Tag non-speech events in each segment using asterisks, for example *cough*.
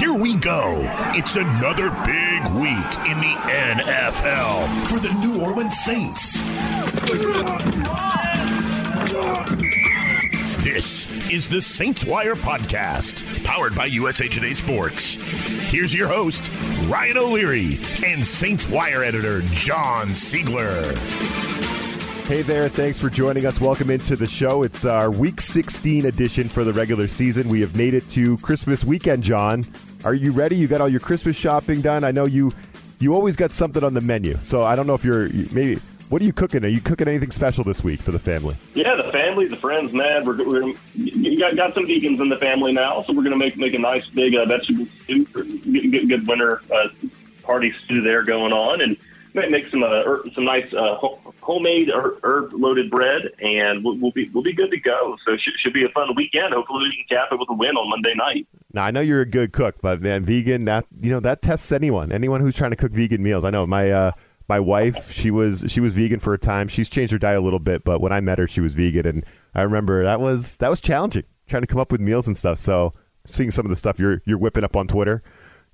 Here we go. It's another big week in the NFL for the New Orleans Saints. This is the Saints Wire Podcast, powered by USA Today Sports. Here's your host, Ryan O'Leary, and Saints Wire editor, John Sigler. Hey there, thanks for joining us. Welcome into the show. It's our week 16 edition for the regular season. We have made it to Christmas weekend, John. Are you ready? You got all your Christmas shopping done? I know you you always got something on the menu. So I don't know if you're maybe what are you cooking? Are you cooking anything special this week for the family? Yeah, the family, the friends, man. We're, we're got, got some vegans in the family now, so we're going to make make a nice big uh, vegetable for, good, good, good winter uh, party stew there going on, and make some uh, some nice uh, homemade herb loaded bread, and we'll, we'll, be we'll be good to go. So it should, should be a fun weekend. Hopefully, we can cap it with a win on Monday night. Now I know you're a good cook, but man, vegan that you know that tests anyone. Anyone who's trying to cook vegan meals. I know my uh, my wife she was she was vegan for a time. She's changed her diet a little bit, but when I met her, she was vegan, and I remember that was that was challenging trying to come up with meals and stuff. So seeing some of the stuff you're you're whipping up on Twitter,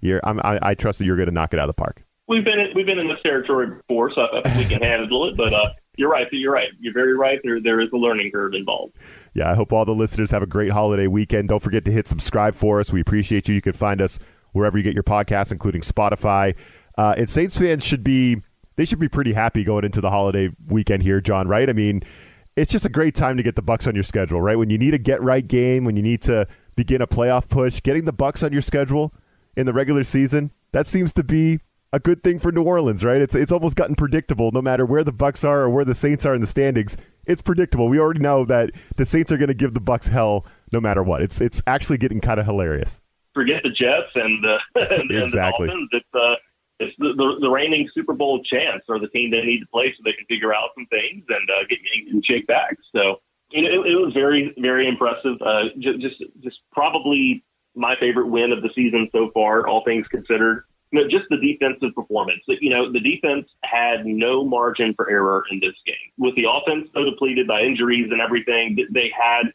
you're I, I trust that you're going to knock it out of the park we've been we've been in this territory before, so I think we can handle it. But uh, you're right. You're right. You're very right. There there is a learning curve involved. Yeah, I hope all the listeners have a great holiday weekend. Don't forget to hit subscribe for us. We appreciate you. You can find us wherever you get your podcasts, including Spotify. Uh, and Saints fans should be they should be pretty happy going into the holiday weekend here, John. Right? I mean, it's just a great time to get the Bucs on your schedule, right? When you need a get right game, when you need to begin a playoff push, getting the Bucs on your schedule in the regular season, that seems to be a good thing for New Orleans, right? It's it's almost gotten predictable. No matter where the Bucs are or where the Saints are in the standings, it's predictable. We already know that the Saints are going to give the Bucs hell no matter what. It's it's actually getting kind of hilarious. Forget the Jets and, uh, and, exactly. and the Dolphins. It's uh, it's the, the, the, reigning Super Bowl chance or the team they need to play so they can figure out some things and uh, get and shake back. So it, it, was very very impressive. Uh, just, just just probably my favorite win of the season so far, all things considered just the defensive performance. You know, the defense had no margin for error in this game. With the offense so depleted by injuries and everything, they had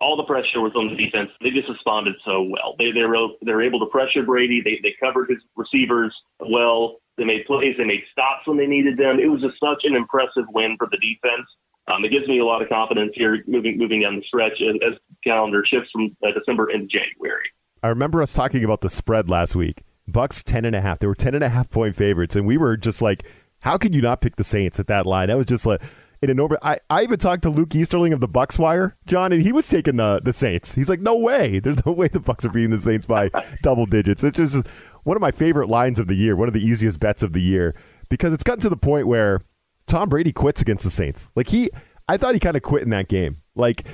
all the pressure was on the defense. They just responded so well. They they were they were able to pressure Brady. They they covered his receivers well. They made plays. They made stops when they needed them. It was just such an impressive win for the defense. Um, it gives me a lot of confidence here moving moving down the stretch as, as calendar shifts from uh, December into January. I remember us talking about the spread last week Bucs ten and a half. They were ten and a half point favorites, and we were just like, how could you not pick the Saints at that line? That was just like in an over. I, I even talked to Luke Easterling of the Bucs Wire, John, and he was taking the the Saints. He's like, no way. *laughs* There's no way the Bucs are beating the Saints by *laughs* double digits. It's just one of my favorite lines of the year. One of the easiest bets of the year because it's gotten to the point where Tom Brady quits against the Saints. Like he, I thought he kind of quit in that game. Like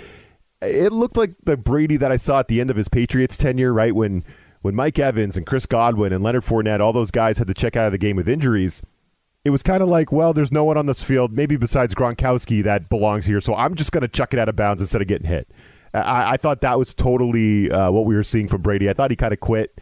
it looked like the Brady that I saw at the end of his Patriots tenure, right when when Mike Evans and Chris Godwin and Leonard Fournette, all those guys had to check out of the game with injuries, it was kind of like, well, there's no one on this field, maybe besides Gronkowski, that belongs here. So I'm just going to chuck it out of bounds instead of getting hit. I, I thought that was totally uh, what we were seeing from Brady. I thought he kind of quit,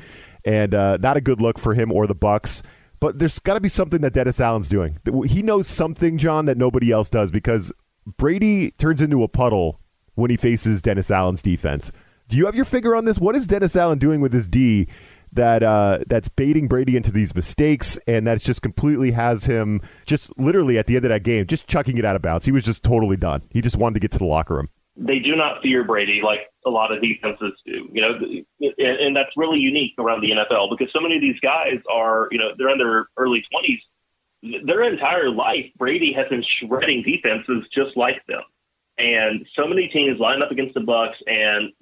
and uh, not a good look for him or the Bucs. But there's got to be something that Dennis Allen's doing. He knows something, John, that nobody else does because Brady turns into a puddle when he faces Dennis Allen's defense. Do you have your finger on this? What is Dennis Allen doing with his D that uh, that's baiting Brady into these mistakes, and that just completely has him just literally at the end of that game just chucking it out of bounds. He was just totally done. He just wanted to get to the locker room. They do not fear Brady like a lot of defenses do, you know, and, and that's really unique around the NFL because so many of these guys are, you know, they're in their early twenties. Their entire life, Brady has been shredding defenses just like them. And so many teams line up against the Bucs, and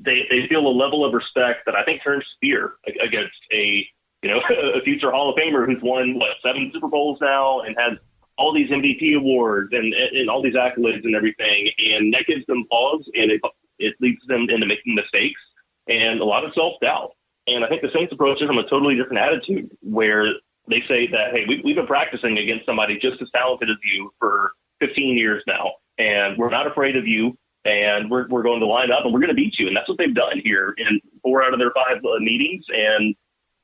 they, they feel a level of respect that I think turns fear against a you know *laughs* a future Hall of Famer who's won what seven Super Bowls now and has all these MVP awards and, and all these accolades and everything, and that gives them pause and it it leads them into making mistakes and a lot of self doubt. And I think the Saints approach it from a totally different attitude where they say that hey, we, we've been practicing against somebody just as talented as you for 15 years now and we're not afraid of you, and we're, we're going to line up and we're going to beat you. And that's what they've done here in four out of their five uh, meetings. And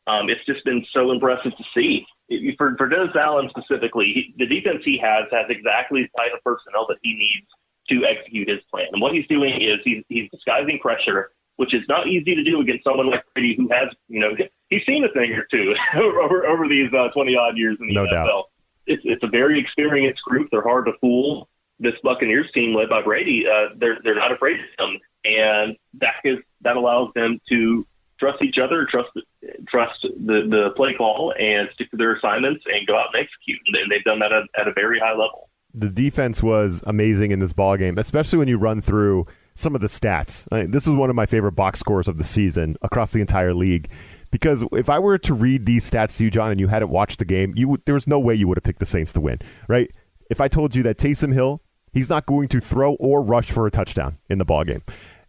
um, it's just been so impressive to see. For, for Dennis Allen specifically, he, the defense he has has exactly the type of personnel that he needs to execute his plan. And what he's doing is he's, he's disguising pressure which is not easy to do against someone like Brady who has, you know, he's seen a thing or two *laughs* over, over these uh, 20 odd years in the no NFL. Doubt. It's, it's a very experienced group. They're hard to fool. This Buccaneers team led by Brady, uh, they're, they're not afraid of him. And that is, that allows them to trust each other, trust trust the, the play call, and stick to their assignments and go out and execute. And they've done that at, at a very high level. The defense was amazing in this ball game, especially when you run through some of the stats. I mean, this is one of my favorite box scores of the season across the entire league. Because if I were to read these stats to you, John, and you hadn't watched the game, you there was no way you would have picked the Saints to win, right? If I told you that Taysom Hill, he's not going to throw or rush for a touchdown in the ball game,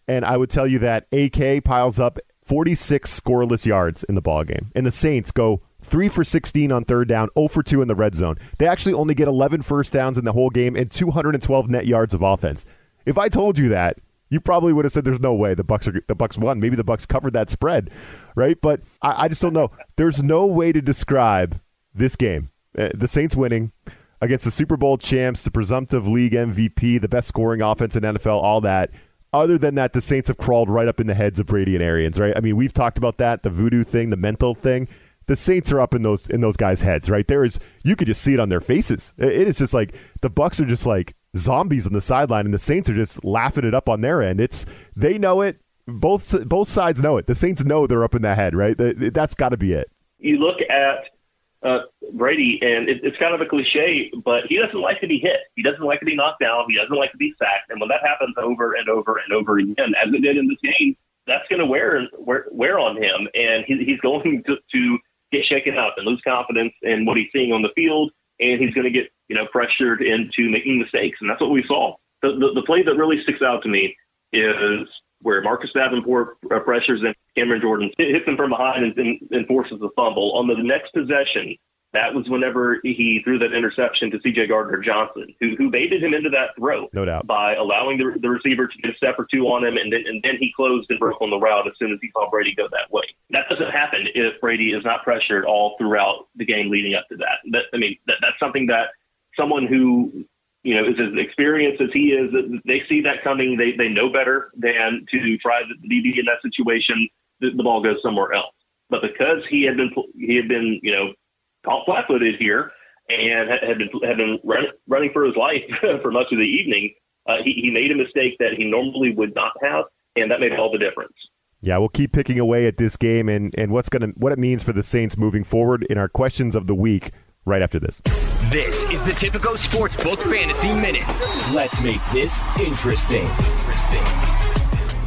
and I would tell you that AK piles up 46 scoreless yards in the ball game, and the Saints go three for 16 on third down, 0 for 2 in the red zone. They actually only get 11 first downs in the whole game and 212 net yards of offense. If I told you that, you probably would have said there's no way the Bucs are the Bucs won. Maybe the Bucs covered that spread, right? But I, I just don't know. There's no way to describe this game. Uh, the Saints winning against the Super Bowl champs, the presumptive league MVP, the best scoring offense in NFL, all that. Other than that, the Saints have crawled right up in the heads of Brady and Arians, right? I mean, we've talked about that, the voodoo thing, the mental thing. The Saints are up in those in those guys' heads, right? There is you could just see it on their faces. It is just like the Bucs are just like zombies on the sideline, and the Saints are just laughing it up on their end. It's they know it. Both both sides know it. The Saints know they're up in that head, right? That's got to be it. You look at uh, Brady, and it, it's kind of a cliche, but he doesn't like to be hit. He doesn't like to be knocked down. He doesn't like to be sacked. And when that happens over and over and over again, as it did in this game, that's going to wear, wear wear on him, and he, he's going *laughs* to, to get shaken up and lose confidence in what he's seeing on the field, and he's going to get you know pressured into making mistakes, and that's what we saw. The, the, the play that really sticks out to me is where Marcus Davenport pressures in Cameron Jordan, hits him from behind and, and, and forces a fumble. On the next possession, that was whenever he threw that interception to C.J. Gardner Johnson, who, who baited him into that throw, no doubt, by allowing the, the receiver to get a step or two on him, and then and then he closed and broke on the route as soon as he saw Brady go that way. That doesn't happen if Brady is not pressured all throughout the game leading up to that. that I mean, that, that's something that someone who you know is as experienced as he is, they see that coming. They they know better than to try the DB in that situation. The, the ball goes somewhere else. But because he had been he had been you know caught flat-footed here and had been had been run, running for his life *laughs* for much of the evening, uh, he, he made a mistake that he normally would not have, and that made all the difference. Yeah, we'll keep picking away at this game and, and what's gonna what it means for the Saints moving forward in our questions of the week right after this. This is the Tipico Sportsbook Fantasy Minute. Let's make this interesting. Interesting.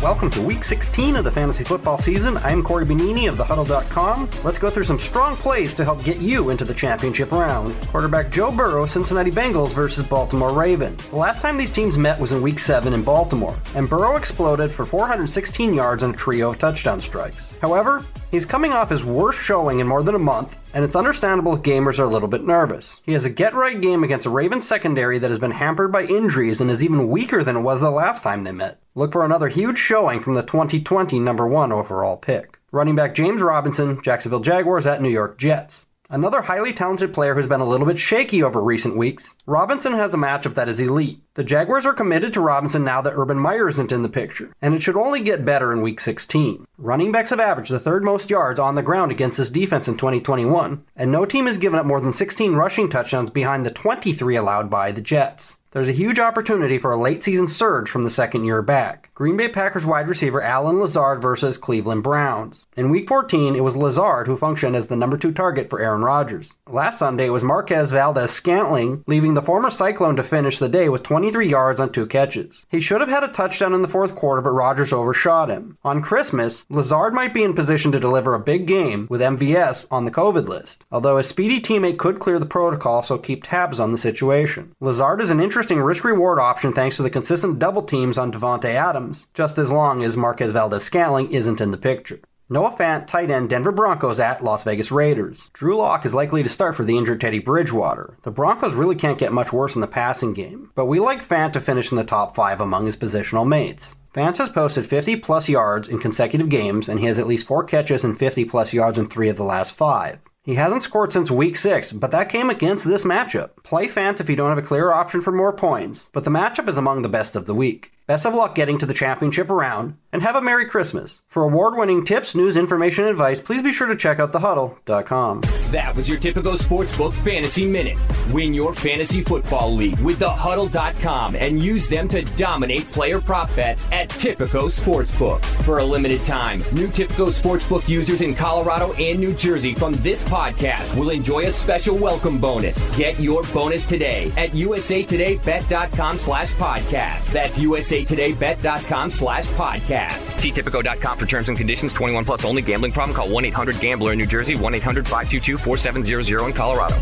Welcome to week 16 of the fantasy football season. I'm Corey Bonini of thehuddle.com. Let's go through some strong plays to help get you into the championship round. Quarterback Joe Burrow, Cincinnati Bengals versus Baltimore Ravens. The last time these teams met was in week 7 in Baltimore, and Burrow exploded for 416 yards and a trio of touchdown strikes. However, He's coming off his worst showing in more than a month, and it's understandable if gamers are a little bit nervous. He has a get right game against a Ravens secondary that has been hampered by injuries and is even weaker than it was the last time they met. Look for another huge showing from the 2020 number one overall pick. Running back James Robinson, Jacksonville Jaguars at New York Jets. Another highly talented player who's been a little bit shaky over recent weeks, Robinson has a matchup that is elite. The Jaguars are committed to Robinson now that Urban Meyer isn't in the picture, and it should only get better in week 16. Running backs have averaged the third most yards on the ground against this defense in 2021, and no team has given up more than 16 rushing touchdowns behind the 23 allowed by the Jets. There's a huge opportunity for a late season surge from the second year back. Green Bay Packers wide receiver Allen Lazard versus Cleveland Browns. In week 14, it was Lazard who functioned as the number two target for Aaron Rodgers. Last Sunday, it was Marquez Valdes Scantling, leaving the former Cyclone to finish the day with 23 yards on two catches. He should have had a touchdown in the fourth quarter, but Rodgers overshot him. On Christmas, Lazard might be in position to deliver a big game with MVS on the COVID list, although a speedy teammate could clear the protocol, so keep tabs on the situation. Lazard is an interesting risk reward option thanks to the consistent double teams on Davante Adams, just as long as Marquez Valdes Scantling isn't in the picture. Noah Fant, tight end Denver Broncos at Las Vegas Raiders. Drew Lock is likely to start for the injured Teddy Bridgewater. The Broncos really can't get much worse in the passing game, but we like Fant to finish in the top five among his positional mates. Fant has posted 50 plus yards in consecutive games, and he has at least four catches and 50 plus yards in three of the last five. He hasn't scored since week 6, but that came against this matchup. Play Fant if you don't have a clear option for more points, but the matchup is among the best of the week. Best of luck getting to the championship round, and have a Merry Christmas. For award winning tips, news, information, and advice, please be sure to check out thehuddle.com. That was your Tipico Sportsbook Fantasy Minute. Win your fantasy football league with thehuddle.com and use them to dominate player prop bets at Tipico Sportsbook. For a limited time, new Tipico Sportsbook users in Colorado and New Jersey from this podcast will enjoy a special welcome bonus. Get your bonus today at usatodaybet.com slash podcast. That's usatodaybet.com slash podcast. See Tipico.com for terms and conditions. 21 plus only. Gambling problem? Call 1-800-GAMBLER in New Jersey. 1-800-522-4700 in Colorado.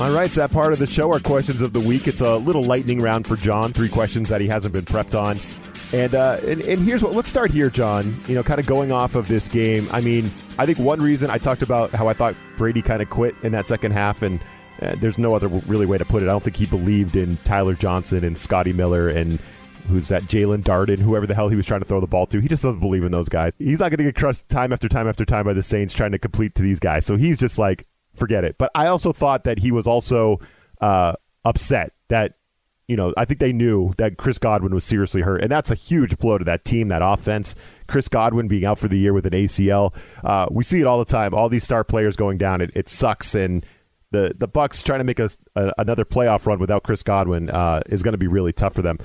All right, it's that part of the show, our questions of the week. It's a little lightning round for John. Three questions that he hasn't been prepped on. And, uh, and and here's what. Let's start here, John. You know, kind of going off of this game. I mean, I think one reason I talked about how I thought Brady kind of quit in that second half, and uh, there's no other really way to put it. I don't think he believed in Tyler Johnson and Scotty Miller and who's that Jaelon Darden, whoever the hell he was trying to throw the ball to. He just doesn't believe in those guys. He's not going to get crushed time after time after time by the Saints trying to complete to these guys. So he's just like, forget it. But I also thought that he was also uh, upset that you know, I think they knew that Chris Godwin was seriously hurt, and that's a huge blow to that team, that offense. Chris Godwin being out for the year with an ACL, uh, we see it all the time. All these star players going down, it, it sucks, and the the Bucs trying to make a, a another playoff run without Chris Godwin uh, is going to be really tough for them.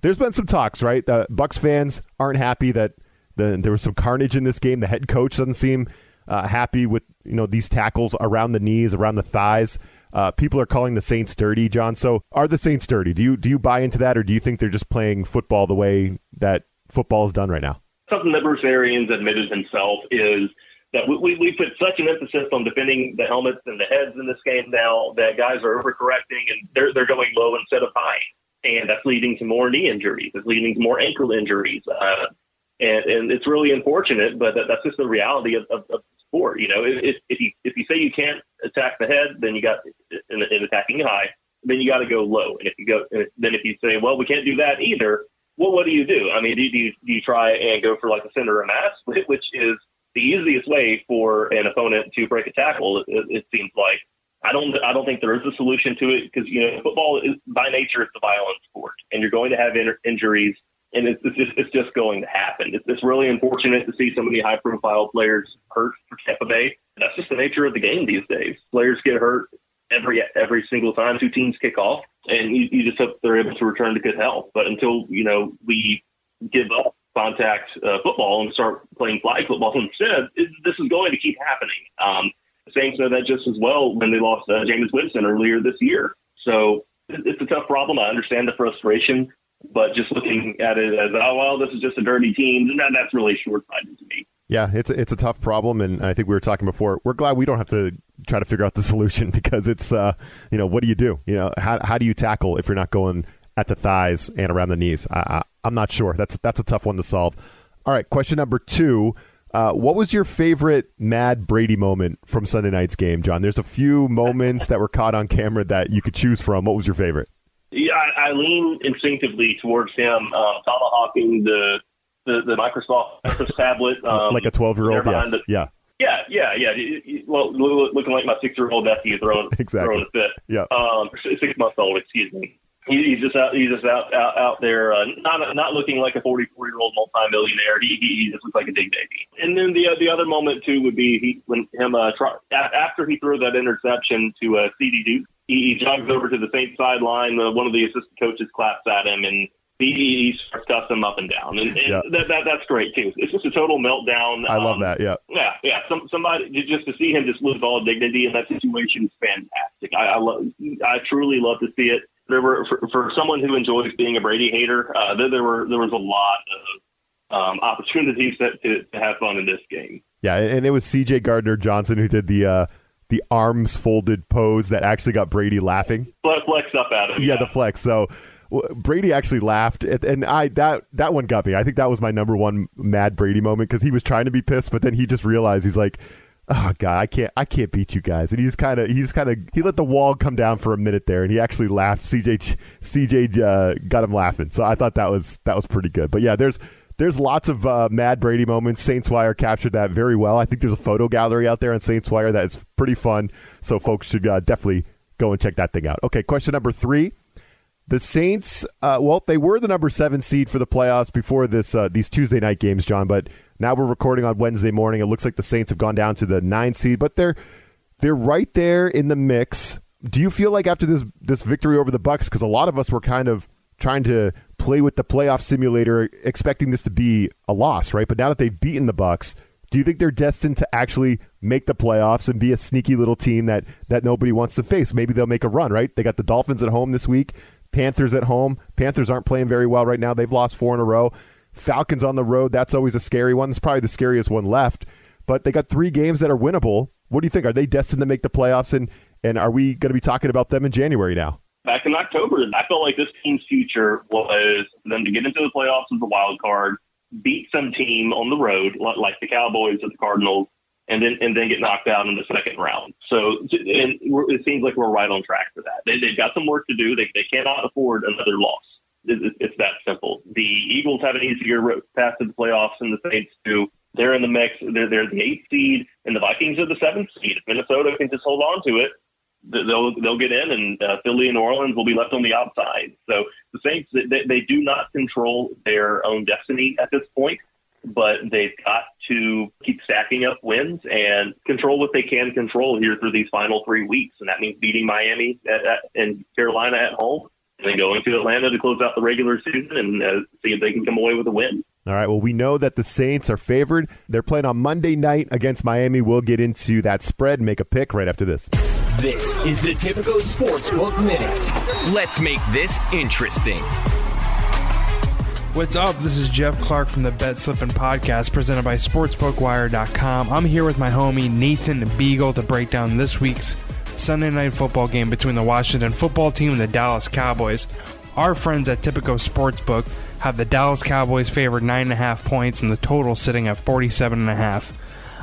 There's been some talks, right? The Bucs fans aren't happy that the, there was some carnage in this game. The head coach doesn't seem uh, happy with you know these tackles around the knees, around the thighs. Uh, people are calling the Saints dirty, John. So are the Saints dirty? Do you do you buy into that, or do you think they're just playing football the way that football is done right now? Something that Bruce Arians admitted himself is that we, we put such an emphasis on defending the helmets and the heads in this game now that guys are overcorrecting and they're they're going low instead of high, and that's leading to more knee injuries. It's leading to more ankle injuries. Uh, and, and it's really unfortunate, but that, that's just the reality of, of, of sport. You know, if, if you if you say you can't attack the head, then you got in, in attacking high, then you got to go low. And if you go, then if you say, well, we can't do that either, well, what do you do? I mean, do, do you do you try and go for like a center of mass, *laughs* which is the easiest way for an opponent to break a tackle? It, it seems like. I don't. I don't think there is a solution to it because you know football is by nature it's a violent sport, and you're going to have in- injuries and it's, it's, just it's just going to happen. It's, it's really unfortunate to see so many high profile players hurt for Tampa Bay. That's just the nature of the game these days. Players get hurt every every single time two teams kick off, and you, you just hope they're able to return to good health. But until you know we give up contact uh, football and start playing flag football instead, it, this is going to keep happening. Um, Saints know that just as well when they lost uh, Jameis Winston earlier this year. So it's a tough problem. I understand the frustration. But just looking at it as, oh, well, this is just a dirty team, that, that's really short sighted to me. Yeah, it's it's a tough problem, and I think we were talking before. We're glad we don't have to try to figure out the *laughs* solution because it's, uh, you know, what do you do? You know, how how do you tackle if you're not going at the thighs and around the knees? I, I, am not sure. That's that's a tough one to solve. All right, question number two. Uh, what was your favorite Mad Brady moment from Sunday night's game, John? There's a few moments that were caught on camera that you could choose from. What was your favorite? Yeah, I, I lean instinctively towards him um, tomahawking the the, the Microsoft *laughs* tablet, um, like a twelve year old. Yes. yeah. Yeah, yeah, yeah. Well, looking like my six-year-old nephew throwing *laughs* exactly. throwing a fit. Yeah, um, six months old. Excuse me. He's just out. He's just out out, out there, uh, not not looking like a 44 year old multimillionaire. He, he he just looks like a big baby. And then the uh, the other moment too would be he when him uh, try, after he threw that interception to uh, Ceedy Duke he, he jogs over to the Saints sideline. Uh, one of the assistant coaches claps at him, and he, he starts cussing him up and down. And, and yeah. that, that that's great too. It's just a total meltdown. I um, love that. Yeah, yeah, yeah. Some, somebody just to see him just lose all dignity in that situation is fantastic. I, I love. I truly love to see it. There were for, for someone who enjoys being a Brady hater. Uh, there, there were there was a lot of um, opportunities to, to, to have fun in this game. Yeah, and it was C.J. Gardner Johnson who did the. Uh, the arms folded pose that actually got Brady laughing. Flex up at him. Yeah, yeah. the flex. So Brady actually laughed, and I that that one got me. I think that was my number one mad Brady moment because he was trying to be pissed, but then he just realized he's like, "Oh God, I can't, I can't beat you guys." And he just kind of, he just kind of, he let the wall come down for a minute there, and he actually laughed. CJ, CJ uh, got him laughing, so I thought that was that was pretty good. But yeah, there's there's lots of uh, Mad Brady moments. Saints Wire captured that very well. I think there's a photo gallery out there on Saints Wire that is pretty fun. So folks should uh, definitely go and check that thing out. Okay, question number three. The Saints, uh, well, they were the number seven seed for the playoffs before this uh, these Tuesday night games, John. But now we're recording on Wednesday morning. It looks like the Saints have gone down to the nine seed, but they're they're right there in the mix. Do you feel like after this this victory over the Bucs, because a lot of us were kind of trying to play with the playoff simulator, expecting this to be a loss, right? But now that they've beaten the Bucs, do you think they're destined to actually make the playoffs and be a sneaky little team that that nobody wants to face? Maybe they'll make a run, right? They got the Dolphins at home this week. Panthers at home. Panthers aren't playing very well right now. They've lost four in a row. Falcons on the road. That's always a scary one. It's probably the scariest one left. But they got three games that are winnable. What do you think? Are they destined to make the playoffs? And and are we going to be talking about them in January now? Back in October, I felt like this team's future was them to get into the playoffs as a wild card, beat some team on the road like the Cowboys or the Cardinals, and then and then get knocked out in the second round. So and it seems like we're right on track for that. They, they've got some work to do. They, they cannot afford another loss. It's, that simple. The Eagles have an easier path to the playoffs than the Saints do. They're in the mix. They're, they're the eighth seed, and the Vikings are the seventh seed. If Minnesota can just hold on to it, they'll they'll get in, and uh, Philly and New Orleans will be left on the outside. So the Saints they, they do not control their own destiny at this point but they've got to keep stacking up wins and control what they can control here through these final three weeks. And that means beating Miami at, at, and Carolina at home and then going to Atlanta to close out the regular season and uh, see if they can come away with a win. All right. Well, we know that the Saints are favored. They're playing on Monday night against Miami. We'll get into that spread and make a pick right after this. This is the Tipico Sportsbook Minute. Let's make this interesting. What's up? This is Jeff Clark from the Bet Slippin' Podcast presented by SportsBookWire.com. I'm here with my homie Nathan Beagle to break down this week's Sunday night football game between the Washington football team and the Dallas Cowboys. Our friends at Tipico Sportsbook have the Dallas Cowboys favored 9.5 points and the total sitting at 47.5.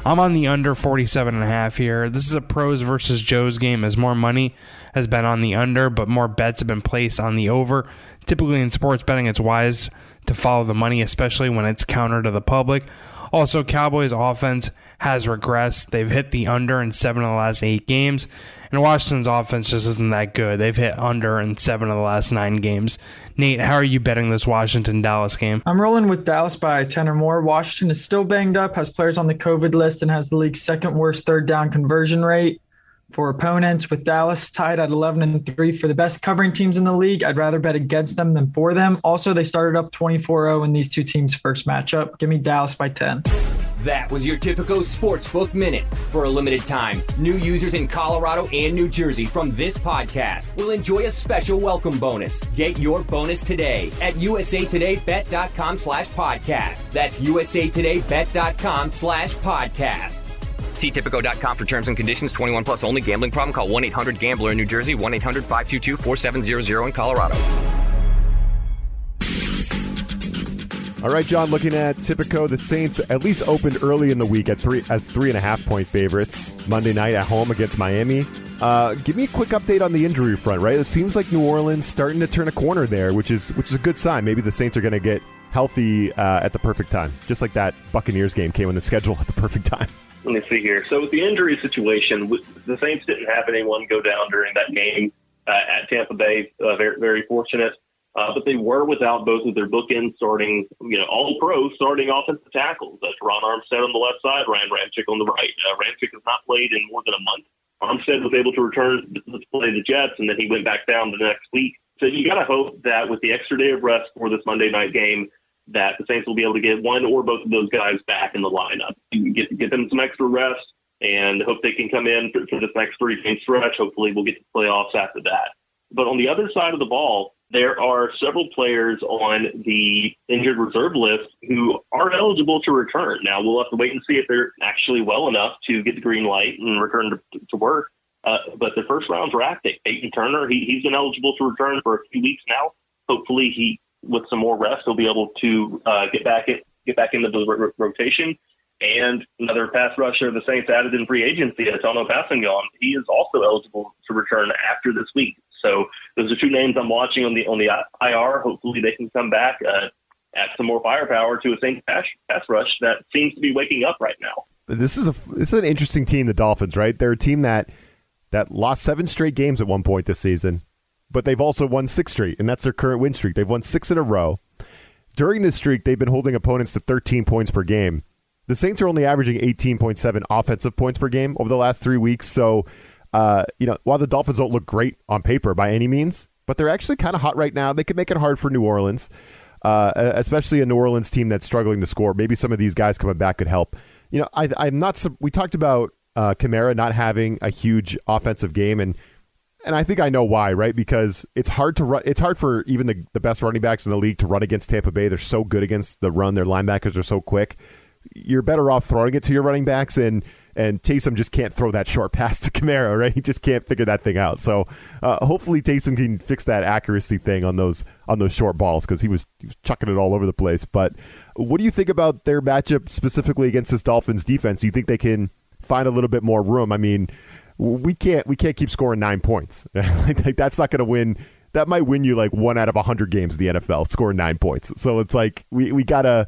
I'm on the under 47.5 here. This is a pros versus Joe's game as more money has been on the under, but more bets have been placed on the over. Typically in sports betting, it's wise to follow the money, especially when it's counter to the public. Also, Cowboys offense has regressed. They've hit the under in seven of the last eight games, and Washington's offense just isn't that good. They've hit under in seven of the last nine games. Nate, how are you betting this Washington Dallas game? I'm rolling with Dallas by 10 or more. Washington is still banged up, has players on the COVID list, and has the league's second worst third down conversion rate for opponents with Dallas tied at 11 and 3 for the best covering teams in the league. I'd rather bet against them than for them. Also, they started up 24-0 in these two teams' first matchup. Give me Dallas by 10. That was your Tipico Sportsbook Minute. For a limited time, new users in Colorado and New Jersey from this podcast will enjoy a special welcome bonus. Get your bonus today at usatodaybet.com slash podcast. That's usatodaybet.com slash podcast. See Tipico.com for terms and conditions. 21 plus only. Gambling problem? Call 1-800-GAMBLER in New Jersey. 1-800-522-4700 in Colorado. All right, John. Looking at Tipico, the Saints at least opened early in the week at three as three and a half point favorites. Monday night at home against Miami. Uh, give me a quick update on the injury front. Right, it seems like New Orleans starting to turn a corner there, which is which is a good sign. Maybe the Saints are going to get healthy uh, at the perfect time, just like that Buccaneers game came on the schedule at the perfect time. Let me see here. So with the injury situation, the Saints didn't have anyone go down during that game uh, at Tampa Bay. Uh, very, very fortunate. Uh, but they were without both of their bookends starting, you know, all pros starting offensive tackles. That's Ron Armstead on the left side, Ryan Ramczyk on the right. Uh, Ramczyk has not played in more than a month. Armstead was able to return to play the Jets, and then he went back down the next week. So you got to hope that with the extra day of rest for this Monday night game, that the Saints will be able to get one or both of those guys back in the lineup. Get get them some extra rest and hope they can come in for, for this next three game stretch. Hopefully, we'll get to playoffs after that. But on the other side of the ball, there are several players on the injured reserve list who are eligible to return. Now, we'll have to wait and see if they're actually well enough to get the green light and return to, to work. Uh, but the first round draft pick, Peyton Turner, he, he's been eligible to return for a few weeks now. Hopefully, he with some more rest, he'll be able to uh, get back in, get back into the r- rotation. And another pass rusher the Saints added in free agency, Tanoh Kpassagnon, he is also eligible to return after this week. So those are two names I'm watching on the on the IR. Hopefully they can come back, uh, add some more firepower to a Saints pass, pass rush that seems to be waking up right now. This is a this is an interesting team, the Dolphins. Right, they're a team that that lost seven straight games at one point this season but they've also won six straight, and that's their current win streak. They've won six in a row. During this streak, they've been holding opponents to 13 points per game. The Saints are only averaging 18.7 offensive points per game over the last three weeks. So, uh, you know, while the Dolphins don't look great on paper by any means, but they're actually kind of hot right now. They could make it hard for New Orleans, uh, especially a New Orleans team that's struggling to score. Maybe some of these guys coming back could help. You know, I, am not. We talked about uh, Kamara not having a huge offensive game, and and I think I know why, right? Because it's hard to run. It's hard for even the, the best running backs in the league to run against Tampa Bay. They're so good against the run. Their linebackers are so quick. You're better off throwing it to your running backs, and and Taysom just can't throw that short *laughs* pass to Kamara, right? He just can't figure that thing out. So uh, hopefully Taysom can fix that accuracy thing on those on those short balls because he he was chucking it all over the place. But what do you think about their matchup specifically against this Dolphins defense? Do you think they can find a little bit more room? I mean we can't we can't keep scoring nine points. *laughs* like that's not going to win. That might win you like one out of hundred games in the NFL, scoring nine points. So it's like we we gotta,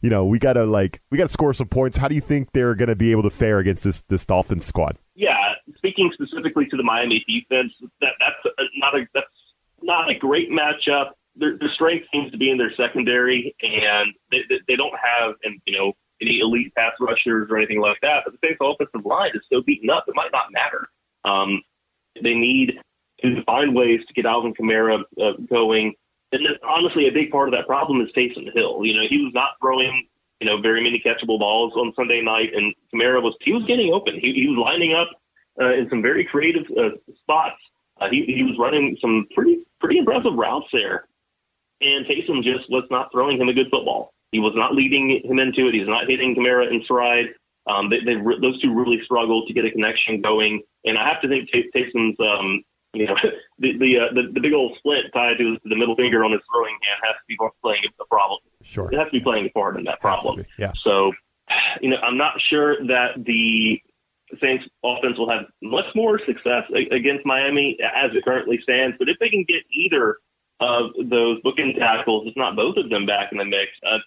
you know, we gotta like we gotta score some points. How do you think they're to be able to fare against this this Dolphins squad? Yeah, speaking specifically to the Miami defense, that that's not a that's not a great matchup. Their, their strength seems to be in their secondary, and they, they don't have and you know any elite pass rushers or anything like that. But the Saints' offensive line is so beaten up, it might not matter. Um, they need to find ways to get Alvin Kamara uh, going. And honestly, a big part of that problem is Taysom Hill. You know, he was not throwing, you know, very many catchable balls on Sunday night, and Kamara was he was getting open. He, he was lining up uh, in some very creative uh, spots. Uh, he, he was running some pretty pretty impressive routes there, and Taysom just was not throwing him a good football. He was not leading him into it. He's not hitting Kamara in stride. Um, they, they, those two really struggled to get a connection going. And I have to think Taysom's, um, you know, *laughs* the the, uh, the, the big old split tied to the middle finger on his throwing hand has to be playing a problem. Sure, it has to be playing a part in that problem. Yeah. So, you know, I'm not sure that the Saints offense will have much more success against Miami as it currently stands. But if they can get either of those bookend tackles, if not both of them, back in the mix, uh,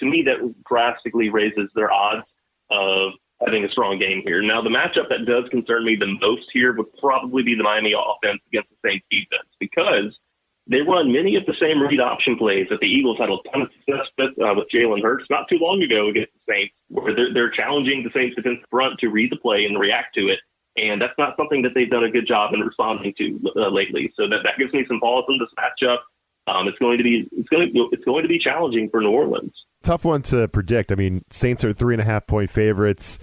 to me, that drastically raises their odds of having a strong game here. Now, the matchup that does concern me the most here would probably be the Miami offense against the Saints defense because they run many of the same read option plays that the Eagles had a ton of success with, uh, with Jalen Hurts not too long ago against the Saints, where they're, they're challenging the Saints defense front to read the play and react to it. And that's not something that they've done a good job in responding to uh, lately. So that, that gives me some pause in this matchup. Um, it's going to be it's going to it's going to be challenging for New Orleans tough one to predict. I mean, Saints are three and a half point favorites.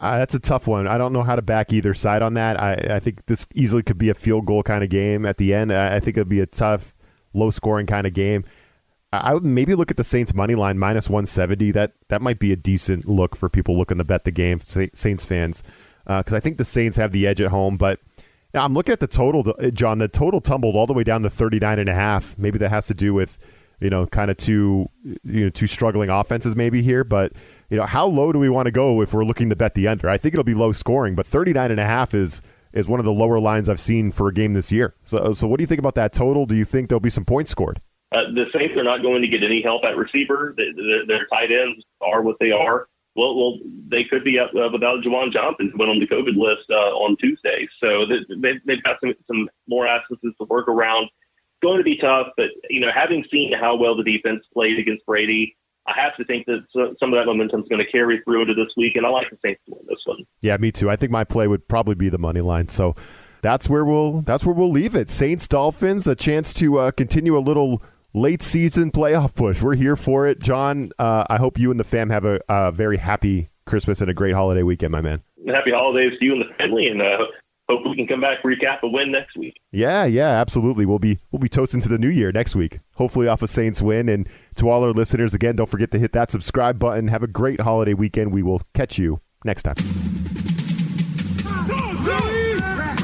Uh, that's a tough one. I don't know how to back either side on that. I, I think this easily could be a field goal kind of game at the end. I, I think it'd be a tough, low scoring kind of game. I, I would maybe look at the Saints money line minus 170. That that might be a decent look for people looking to bet the game, Saints fans, because uh, I think the Saints have the edge at home. But I'm looking at the total, John. The total tumbled all the way down to 39 and a half. Maybe that has to do with you know, kind of two, you know, two struggling offenses maybe here. But, you know, how low do we want to go if we're looking to bet the under? I think it'll be low scoring, but 39 and a half is is one of the lower lines I've seen for a game this year. So, so what do you think about that total? Do you think there'll be some points scored? Uh, the Saints are not going to get any help at receiver. Their, their tight ends are what they are. Well, well, they could be up uh, without Juwan Johnson, who went on the COVID list uh, on Tuesday. So they, they've got some, some more absences to work around going to be tough, but you know, having seen how well the defense played against Brady, I have to think that some of that momentum is going to carry through into this week, and I like the Saints to win this one. Yeah, me too. I think my play would probably be the money line. So that's where we'll that's where we'll leave it. Saints Dolphins, a chance to uh, continue a little late season playoff push. We're here for it, John. Uh, I hope you and the fam have a, a, very happy Christmas and a great holiday weekend, my man. Happy holidays to you and the family, and uh, hope we can come back recap a win next week. Yeah, yeah, absolutely. We'll be we'll be toasting to the new year next week. Hopefully off a Saints win. And to all our listeners, again, don't forget to hit that subscribe button. Have a great holiday weekend. We will catch you next time.